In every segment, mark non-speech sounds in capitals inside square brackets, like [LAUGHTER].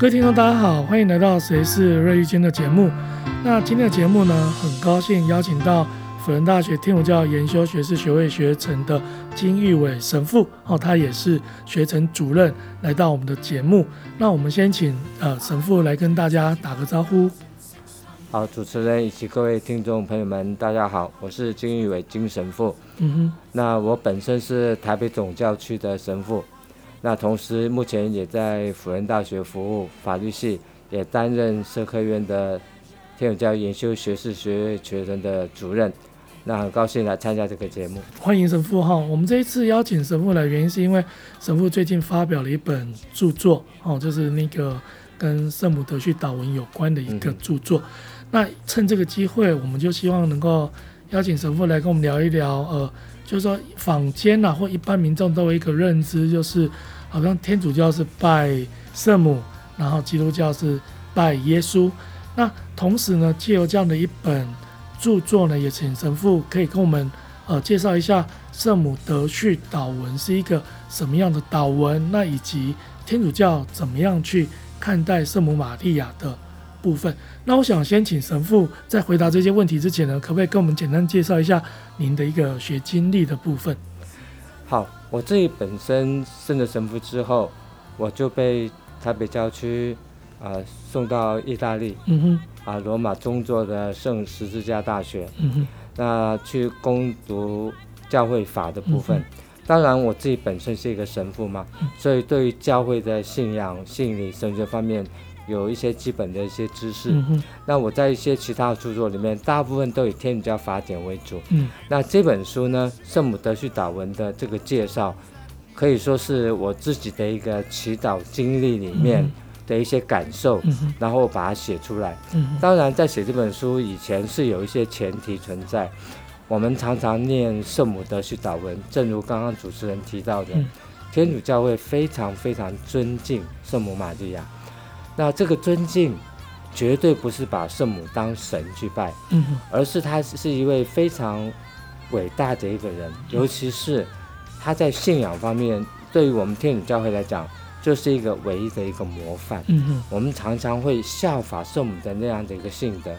各位听众，大家好，欢迎来到《谁是瑞玉君》的节目。那今天的节目呢，很高兴邀请到辅仁大学天主教研修学士学位学程的金玉伟神父，哦，他也是学程主任，来到我们的节目。那我们先请呃神父来跟大家打个招呼。好，主持人以及各位听众朋友们，大家好，我是金玉伟金神父。嗯哼，那我本身是台北总教区的神父。那同时，目前也在辅仁大学服务法律系，也担任社科院的天主教研修学士学位学生的主任。那很高兴来参加这个节目。欢迎神父哈！我们这一次邀请神父来，原因是因为神父最近发表了一本著作哦，就是那个跟圣母德绪祷文有关的一个著作。嗯、那趁这个机会，我们就希望能够邀请神父来跟我们聊一聊，呃。就是说，坊间呐，或一般民众都有一个认知，就是好像天主教是拜圣母，然后基督教是拜耶稣。那同时呢，借由这样的一本著作呢，也请神父可以跟我们呃介绍一下圣母德绪祷文是一个什么样的祷文，那以及天主教怎么样去看待圣母玛利亚的部分。那我想先请神父在回答这些问题之前呢，可不可以跟我们简单介绍一下您的一个学经历的部分？好，我自己本身升了神父之后，我就被台北郊区啊、呃、送到意大利，嗯哼，啊罗马宗座的圣十字架大学，嗯哼，那去攻读教会法的部分。嗯、当然，我自己本身是一个神父嘛，嗯、所以对于教会的信仰、信理、神学方面。有一些基本的一些知识，嗯、那我在一些其他的著作里面，大部分都以天主教法典为主。嗯，那这本书呢，《圣母德绪祷文》的这个介绍，可以说是我自己的一个祈祷经历里面的一些感受，嗯、然后把它写出来。嗯、当然，在写这本书以前是有一些前提存在。我们常常念《圣母德绪祷文》，正如刚刚主持人提到的，嗯、天主教会非常非常尊敬圣母玛利亚。那这个尊敬，绝对不是把圣母当神去拜，嗯，而是他是一位非常伟大的一个人，尤其是他在信仰方面，对于我们天主教会来讲，就是一个唯一的一个模范。我们常常会效法圣母的那样的一个性格，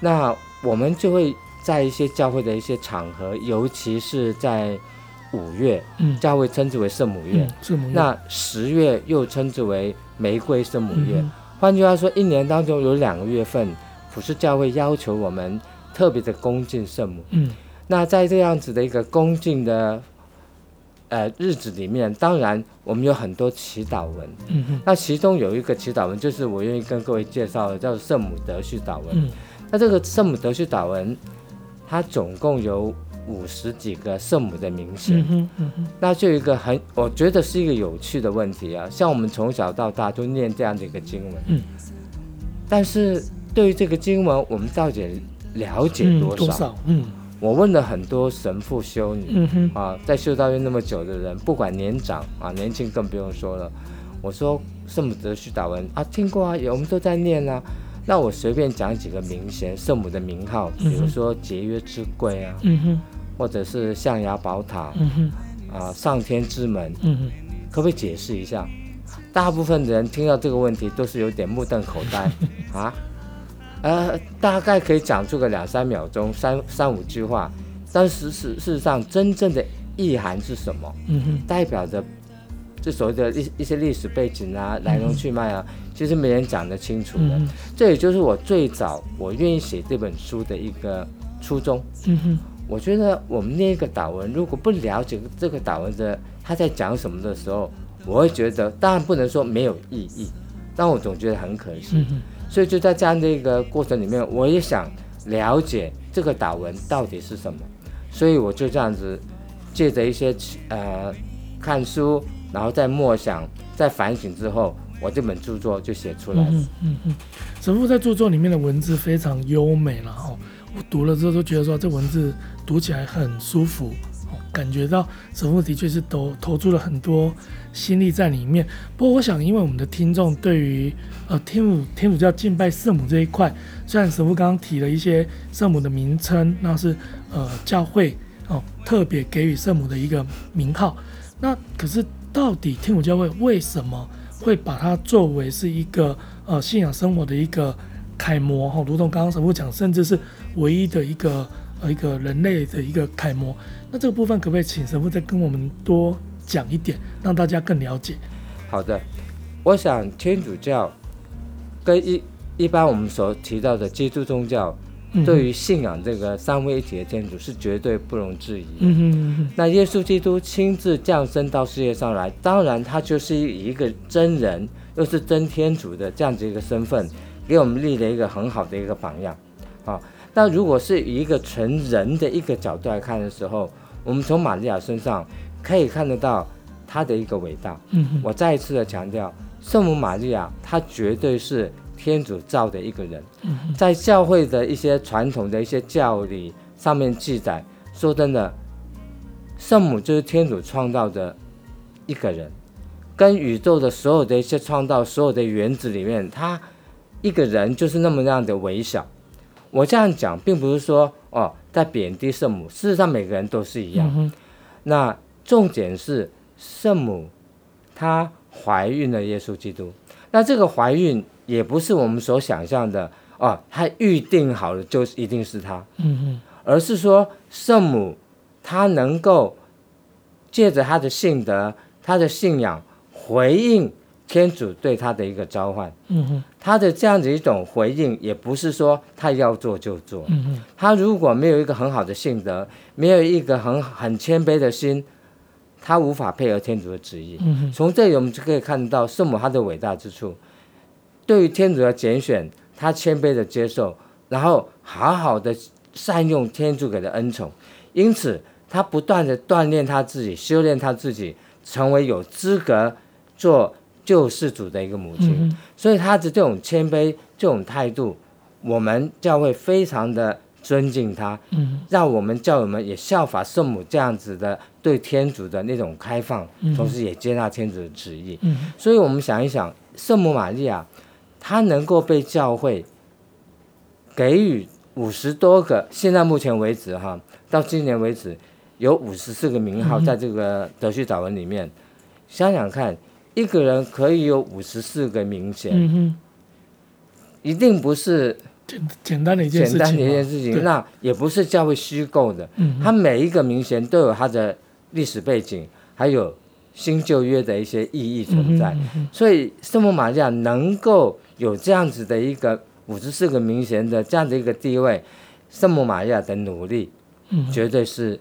那我们就会在一些教会的一些场合，尤其是在五月，嗯，教会称之为圣母月，圣母月，那十月又称之为。玫瑰圣母月，嗯、换句话说，一年当中有两个月份，普世教会要求我们特别的恭敬圣母。嗯，那在这样子的一个恭敬的呃日子里面，当然我们有很多祈祷文。嗯哼那其中有一个祈祷文，就是我愿意跟各位介绍的，叫圣母德绪祷文。嗯，那这个圣母德绪祷文，它总共有。五十几个圣母的名衔，嗯嗯、那就一个很，我觉得是一个有趣的问题啊。像我们从小到大都念这样的一个经文，嗯、但是对于这个经文，我们到底了解多少？嗯、多少？嗯，我问了很多神父、修女，嗯、啊，在修道院那么久的人，不管年长啊、年轻更不用说了。我说圣母德绪祷文啊，听过啊，有我们都在念啊。那我随便讲几个名衔，圣母的名号，比如说节约之贵啊。嗯哼或者是象牙宝塔，嗯哼，啊，上天之门，嗯哼，可不可以解释一下？大部分的人听到这个问题都是有点目瞪口呆 [LAUGHS] 啊，呃，大概可以讲出个两三秒钟，三三五句话，但是事事实上真正的意涵是什么？嗯哼，代表着这所谓的一一些历史背景啊，来龙去脉啊，嗯、其实没人讲得清楚的。嗯、这也就是我最早我愿意写这本书的一个初衷。嗯哼。我觉得我们念一个祷文，如果不了解这个祷文的他在讲什么的时候，我会觉得，当然不能说没有意义，但我总觉得很可惜。嗯、所以就在这样的一个过程里面，我也想了解这个祷文到底是什么。所以我就这样子借着一些呃看书，然后再默想、再反省之后，我这本著作就写出来了。嗯嗯嗯，神父在著作里面的文字非常优美了哈。我读了之后都觉得说，这文字读起来很舒服，感觉到神父的确是都投注了很多心力在里面。不过我想，因为我们的听众对于呃天主天主教敬拜圣母这一块，虽然神父刚刚提了一些圣母的名称，那是呃教会哦特别给予圣母的一个名号，那可是到底天主教会为什么会把它作为是一个呃信仰生活的一个楷模哈，如同刚刚神父讲，甚至是唯一的一个呃一个人类的一个楷模。那这个部分可不可以请神父再跟我们多讲一点，让大家更了解？好的，我想天主教跟一一般我们所提到的基督宗教。对于信仰这个三位一体的天主是绝对不容置疑。嗯哼嗯哼。那耶稣基督亲自降生到世界上来，当然他就是以一个真人，又是真天主的这样子一个身份，给我们立了一个很好的一个榜样。啊，那如果是以一个纯人的一个角度来看的时候，我们从玛利亚身上可以看得到她的一个伟大。嗯。我再一次的强调，圣母玛利亚她绝对是。天主造的一个人，在教会的一些传统的一些教理上面记载，说真的，圣母就是天主创造的一个人，跟宇宙的所有的一些创造，所有的原子里面，他一个人就是那么那样的微小。我这样讲，并不是说哦，在贬低圣母，事实上每个人都是一样。那重点是圣母她怀孕了耶稣基督，那这个怀孕。也不是我们所想象的哦，她预定好了就一定是她，嗯嗯，而是说圣母她能够借着她的信德、她的信仰回应天主对他的一个召唤，嗯哼，他的这样子一种回应，也不是说他要做就做，嗯哼，她如果没有一个很好的性德，没有一个很很谦卑的心，他无法配合天主的旨意，嗯哼，从这里我们就可以看到圣母她的伟大之处。对于天主的拣选，他谦卑的接受，然后好好的善用天主给的恩宠，因此他不断的锻炼他自己，修炼他自己，成为有资格做救世主的一个母亲。嗯、所以他的这种谦卑、这种态度，我们教会非常的尊敬他，嗯、让我们教友们也效法圣母这样子的对天主的那种开放，嗯、同时也接纳天主的旨意。嗯、所以我们想一想，圣母玛利亚。她能够被教会给予五十多个，现在目前为止哈，到今年为止有五十四个名号在这个德叙祷文里面。嗯、想想看，一个人可以有五十四个名衔，嗯、一定不是简简单的一件事情。简单的一件事情，那也不是教会虚构的。嗯、他每一个名衔都有他的历史背景，还有新旧约的一些意义存在。嗯嗯、所以圣母玛利亚能够。有这样子的一个五十四个名衔的这样的一个地位，圣母玛利亚的努力，绝对是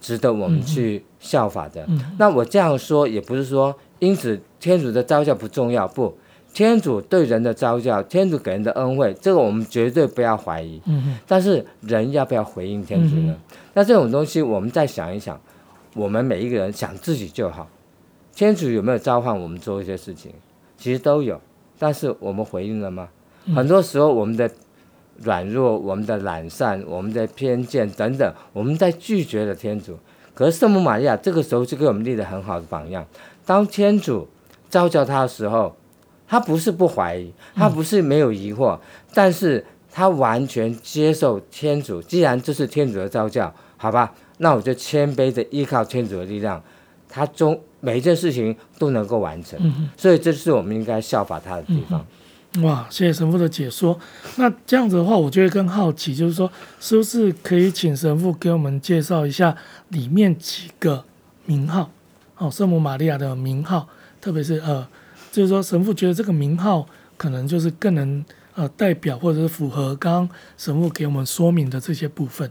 值得我们去效法的。嗯、那我这样说也不是说因此天主的招教不重要，不，天主对人的招教，天主给人的恩惠，这个我们绝对不要怀疑。嗯、但是人要不要回应天主呢？嗯、那这种东西我们再想一想，我们每一个人想自己就好。天主有没有召唤我们做一些事情？其实都有。但是我们回应了吗？很多时候我们的软弱、我们的懒散、我们的偏见等等，我们在拒绝了天主。可是圣母玛利亚这个时候就给我们立了很好的榜样。当天主召叫他的时候，他不是不怀疑，他不是没有疑惑，但是他完全接受天主。既然这是天主的召叫，好吧，那我就谦卑的依靠天主的力量。他终每一件事情都能够完成，嗯、所以这是我们应该效法他的地方。嗯、哇，谢谢神父的解说。那这样子的话，我就会更好奇，就是说，是不是可以请神父给我们介绍一下里面几个名号？哦，圣母玛利亚的名号，特别是呃，就是说，神父觉得这个名号可能就是更能呃代表或者是符合刚刚神父给我们说明的这些部分。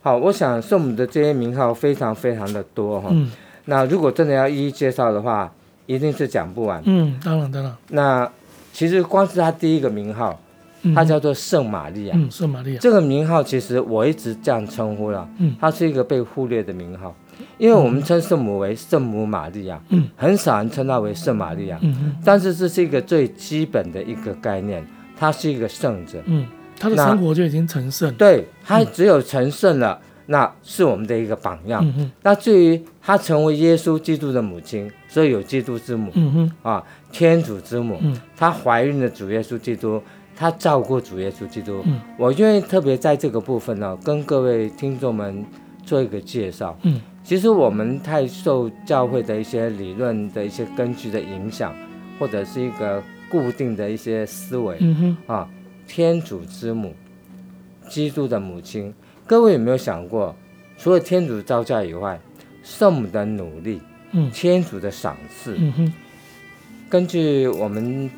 好，我想圣母的这些名号非常非常的多哈。嗯。那如果真的要一一介绍的话，一定是讲不完。嗯，当然当然。那其实光是他第一个名号，他叫做圣玛利亚。嗯，圣玛利亚。这个名号其实我一直这样称呼了。嗯。它是一个被忽略的名号，因为我们称圣母为圣母玛利亚。嗯。很少人称她为圣玛利亚。嗯嗯。但是这是一个最基本的一个概念，她是一个圣者。嗯。她的生活就已经成圣。对，她只有成圣了。那是我们的一个榜样。嗯、哼那至于她成为耶稣基督的母亲，所以有基督之母，嗯、哼啊，天主之母。嗯、她怀孕的主耶稣基督，她照顾主耶稣基督。嗯、我愿意特别在这个部分呢，跟各位听众们做一个介绍。嗯、其实我们太受教会的一些理论的一些根据的影响，或者是一个固定的一些思维。嗯哼，啊，天主之母，基督的母亲。各位有没有想过，除了天主造教以外，圣母的努力，嗯，天主的赏赐，嗯哼，根据我们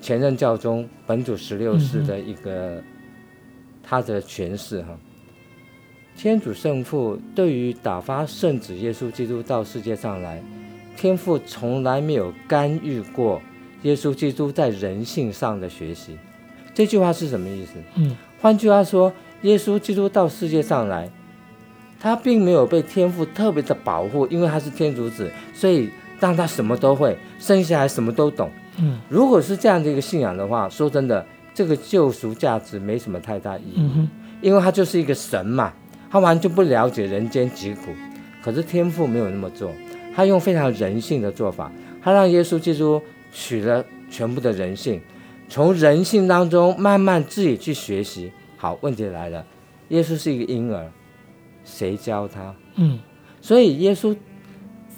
前任教宗本主十六世的一个、嗯、他的诠释哈，天主圣父对于打发圣子耶稣基督到世界上来，天父从来没有干预过耶稣基督在人性上的学习。这句话是什么意思？嗯，换句话说。耶稣基督到世界上来，他并没有被天父特别的保护，因为他是天主子，所以让他什么都会，生下来什么都懂。嗯，如果是这样的一个信仰的话，说真的，这个救赎价值没什么太大意义，嗯，因为他就是一个神嘛，他完全不了解人间疾苦。可是天父没有那么做，他用非常人性的做法，他让耶稣基督取了全部的人性，从人性当中慢慢自己去学习。好，问题来了，耶稣是一个婴儿，谁教他？嗯，所以耶稣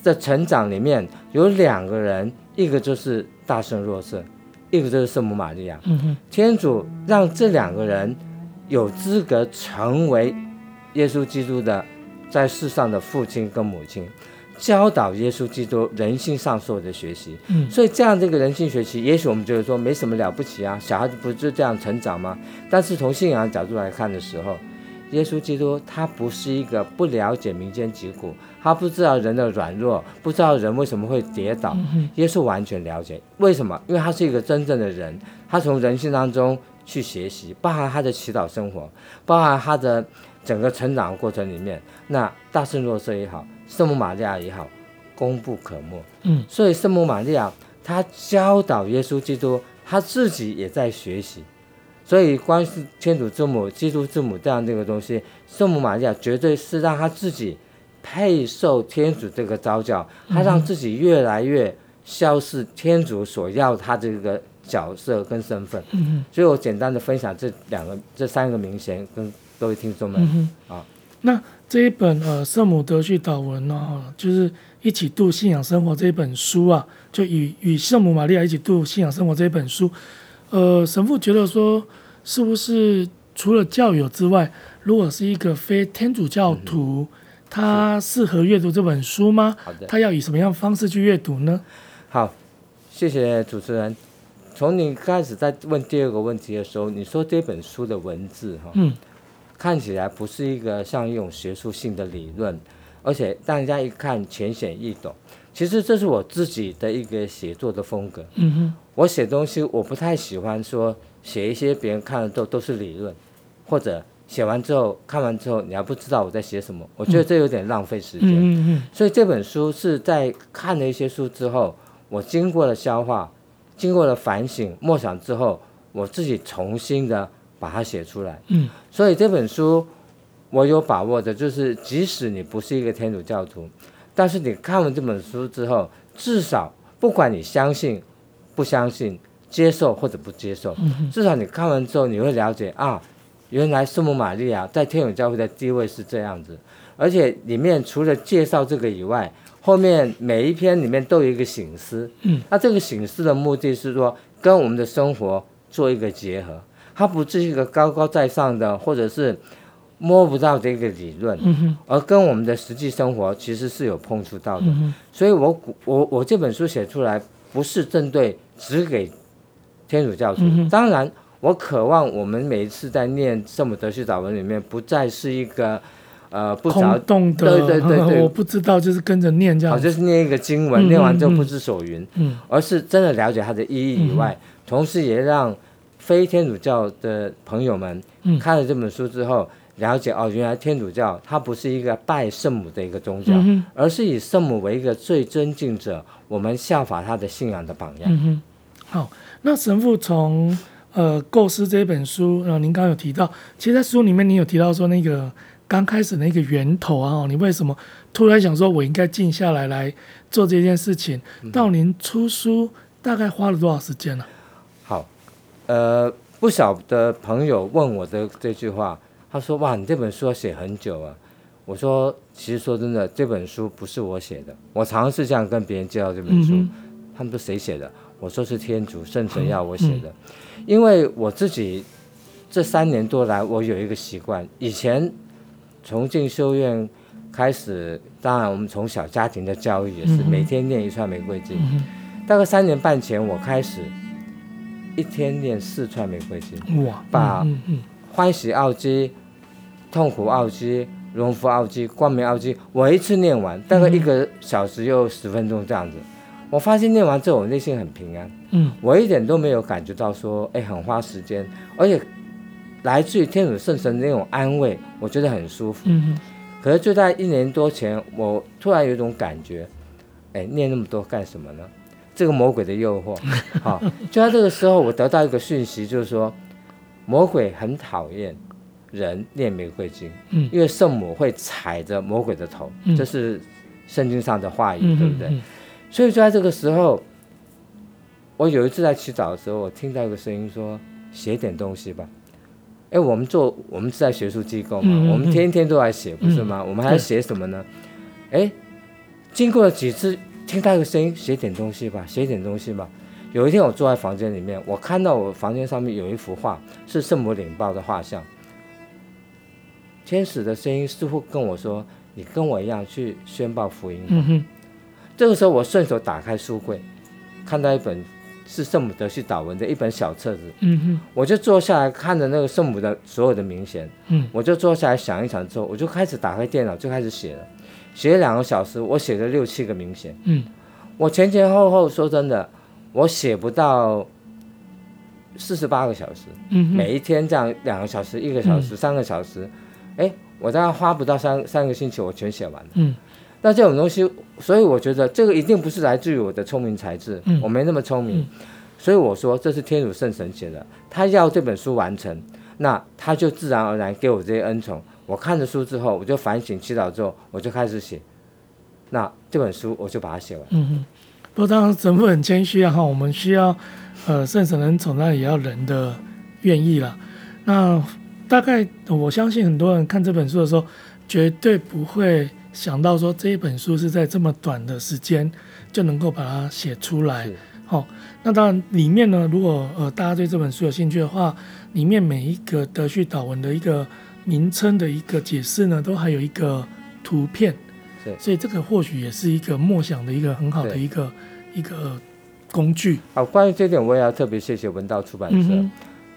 的成长里面有两个人，一个就是大圣若瑟，一个就是圣母玛利亚。嗯哼，天主让这两个人有资格成为耶稣基督的在世上的父亲跟母亲。教导耶稣基督人性上所有的学习，嗯，所以这样的一个人性学习，也许我们觉得说没什么了不起啊，小孩子不是就这样成长吗？但是从信仰角度来看的时候，耶稣基督他不是一个不了解民间疾苦，他不知道人的软弱，不知道人为什么会跌倒，耶稣完全了解，为什么？因为他是一个真正的人，他从人性当中去学习，包含他的祈祷生活，包含他的整个成长过程里面，那大圣若瑟也好。圣母玛利亚也好，功不可没。嗯，所以圣母玛利亚她教导耶稣基督，他自己也在学习。所以，关于天主之母、基督之母这样这个东西，圣母玛利亚绝对是让她自己配受天主这个招教，她让自己越来越消失天主所要她这个角色跟身份。嗯，所以我简单的分享这两个、这三个名言跟各位听众们、嗯、啊。那这一本呃圣母德绪祷文呢、啊，就是一起度信仰生活这一本书啊，就与与圣母玛利亚一起度信仰生活这一本书，呃，神父觉得说，是不是除了教友之外，如果是一个非天主教徒，嗯、他适合阅读这本书吗？好的，他要以什么样方式去阅读呢？好，谢谢主持人。从你开始在问第二个问题的时候，你说这本书的文字哈，嗯。看起来不是一个像一种学术性的理论，而且让人家一看浅显易懂。其实这是我自己的一个写作的风格。嗯哼，我写东西我不太喜欢说写一些别人看了之后都是理论，或者写完之后看完之后你还不知道我在写什么。我觉得这有点浪费时间。嗯嗯嗯。所以这本书是在看了一些书之后，我经过了消化，经过了反省默想之后，我自己重新的。把它写出来，嗯，所以这本书我有把握的，就是即使你不是一个天主教徒，但是你看完这本书之后，至少不管你相信、不相信、接受或者不接受，至少你看完之后你会了解啊，原来圣母玛利亚在天主教会的地位是这样子，而且里面除了介绍这个以外，后面每一篇里面都有一个醒思，嗯，那这个醒思的目的是说跟我们的生活做一个结合。它不是一个高高在上的，或者是摸不到的一个理论，嗯，而跟我们的实际生活其实是有碰触到的。嗯，所以我我我这本书写出来不是针对只给天主教徒，嗯，当然我渴望我们每一次在念圣母德绪祷文里面，不再是一个呃不空洞的，对对对对，[LAUGHS] 我不知道就是跟着念这样，好，就是念一个经文，嗯，念完之后不知所云，嗯，而是真的了解它的意义以外，嗯，同时也让。非天主教的朋友们，看了这本书之后，了解哦，原来天主教它不是一个拜圣母的一个宗教，嗯，而是以圣母为一个最尊敬者，我们效法他的信仰的榜样。嗯哼，好，那神父从呃构思这本书，呃，您刚刚有提到，其实在书里面您有提到说那个刚开始那个源头啊，你为什么突然想说我应该静下来来做这件事情？到您出书大概花了多少时间呢？好。呃，不少的朋友问我的这句话，他说：“哇，你这本书要写很久啊。”我说：“其实说真的，这本书不是我写的。我尝试这样跟别人介绍这本书，嗯、他们说谁写的？我说是天主圣神要我写的，因为我自己这三年多来，我有一个习惯，以前从进修院开始，当然我们从小家庭的教育也是每天念一串玫瑰经，嗯嗯、大概三年半前我开始一天念四串玫瑰经，哇，把欢喜奥迹、痛苦奥迹、荣福奥迹、光明奥迹，我一次念完，大概一个小时又十分钟这样子。我发现念完之后，我内心很平安。嗯，我一点都没有感觉到说，哎，很花时间，而且来自于天主圣神的那种安慰，我觉得很舒服。嗯。可是就在一年多前，我突然有一种感觉，哎，念那么多干什么呢？这个魔鬼的诱惑。[LAUGHS] 好，就在这个时候，我得到一个讯息，就是说，魔鬼很讨厌人念玫瑰经，嗯，因为圣母会踩着魔鬼的头，嗯，这是圣经上的话语，嗯，对不对？所以就在这个时候，我有一次在洗澡的时候，我听到一个声音说：“写点东西吧。”哎，我们做我们是在学术机构嘛，我们天天都在写，不是吗？嗯、我们还要写什么呢？哎，经过了几次，听到一个声音：“写点东西吧，写点东西吧。”有一天我坐在房间里面，我看到我房间上面有一幅画，是圣母领报的画像。天使的声音似乎跟我说：“你跟我一样去宣报福音。”嗯哼。这个时候，我顺手打开书柜，看到一本是圣母德系祷文的一本小册子，嗯哼，我就坐下来看着那个圣母的所有的名衔，嗯，我就坐下来想一想之后，我就开始打开电脑就开始写了，写了两个小时，我写了六七个名衔，嗯，我前前后后说真的，我写不到四十八个小时，每一天这样两个小时、一个小时、三个小时，哎，我大概花不到三三个星期，我全写完了，嗯。那这种东西，所以我觉得这个一定不是来自于我的聪明才智，嗯、我没那么聪明，嗯、所以我说这是天主圣神写的，他要这本书完成，那他就自然而然给我这些恩宠。我看了书之后，我就反省祈祷之后，我就开始写，那这本书我就把它写完。嗯哼，不过当然神父很谦虚啊哈，我们需要呃圣神恩宠，那也要人的愿意了。那大概我相信很多人看这本书的时候，绝对不会。想到说这一本书是在这么短的时间就能够把它写出来，好、哦，那当然里面呢，如果呃大家对这本书有兴趣的话，里面每一个德绪祷文的一个名称的一个解释呢，都还有一个图片，是所以这个或许也是一个默想的一个很好的一个一个工具。好，关于这点我也要特别谢谢文道出版社。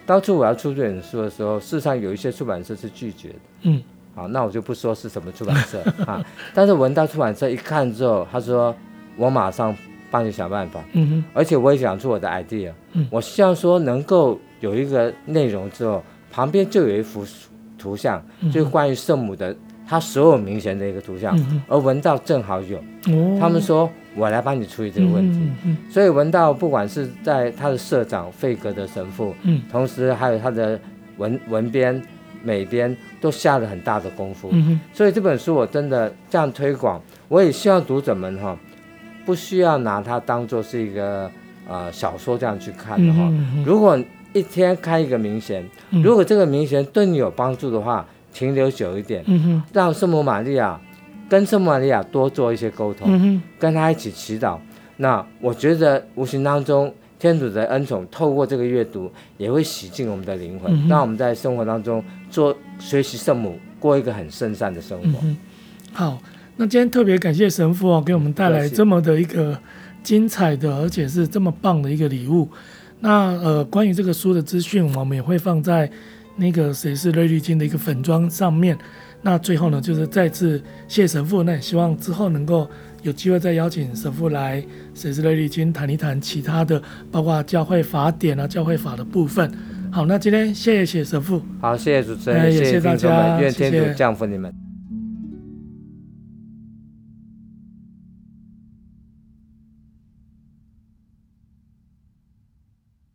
当初我要出这本书的时候，事实上有一些出版社是拒绝的。嗯。好，那我就不说是什么出版社啊，但是文道出版社一看之后，他说我马上帮你想办法，嗯哼，而且我也讲出我的 idea，嗯，我希望说能够有一个内容之后，旁边就有一幅图像，就是关于圣母的他所有名衔的一个图像，而文道正好有，他们说我来帮你处理这个问题，所以文道不管是在他的社长费格的神父，嗯，同时还有他的文文编。美编都下了很大的功夫，所以这本书我真的这样推广，我也希望读者们哈，不需要拿它当做是一个呃小说这样去看的哈。嗯、哼如果一天开一个名衔，嗯、如果这个名衔对你有帮助的话，停留久一点，让圣母玛利亚跟圣母玛利亚多做一些沟通，嗯、跟他一起祈祷，那我觉得无形当中。天主的恩宠透过这个阅读，也会洗净我们的灵魂，让、我们在生活当中做学习圣母，过一个很圣善的生活、嗯。好，那今天特别感谢神父哦，给我们带来这么的一个精彩的，而且是这么棒的一个礼物。那呃，关于这个书的资讯，我们也会放在那个谁是瑞丽金的一个粉装上面。那最后呢，就是再次谢神父，那也希望之后能够。有机会再邀请神父来《神之雷利经》谈一谈其他的，包括教会法典啊、教会法的部分。好，那今天谢谢神父，好，谢谢主持人，哎、谢谢大家，愿天主降福你们。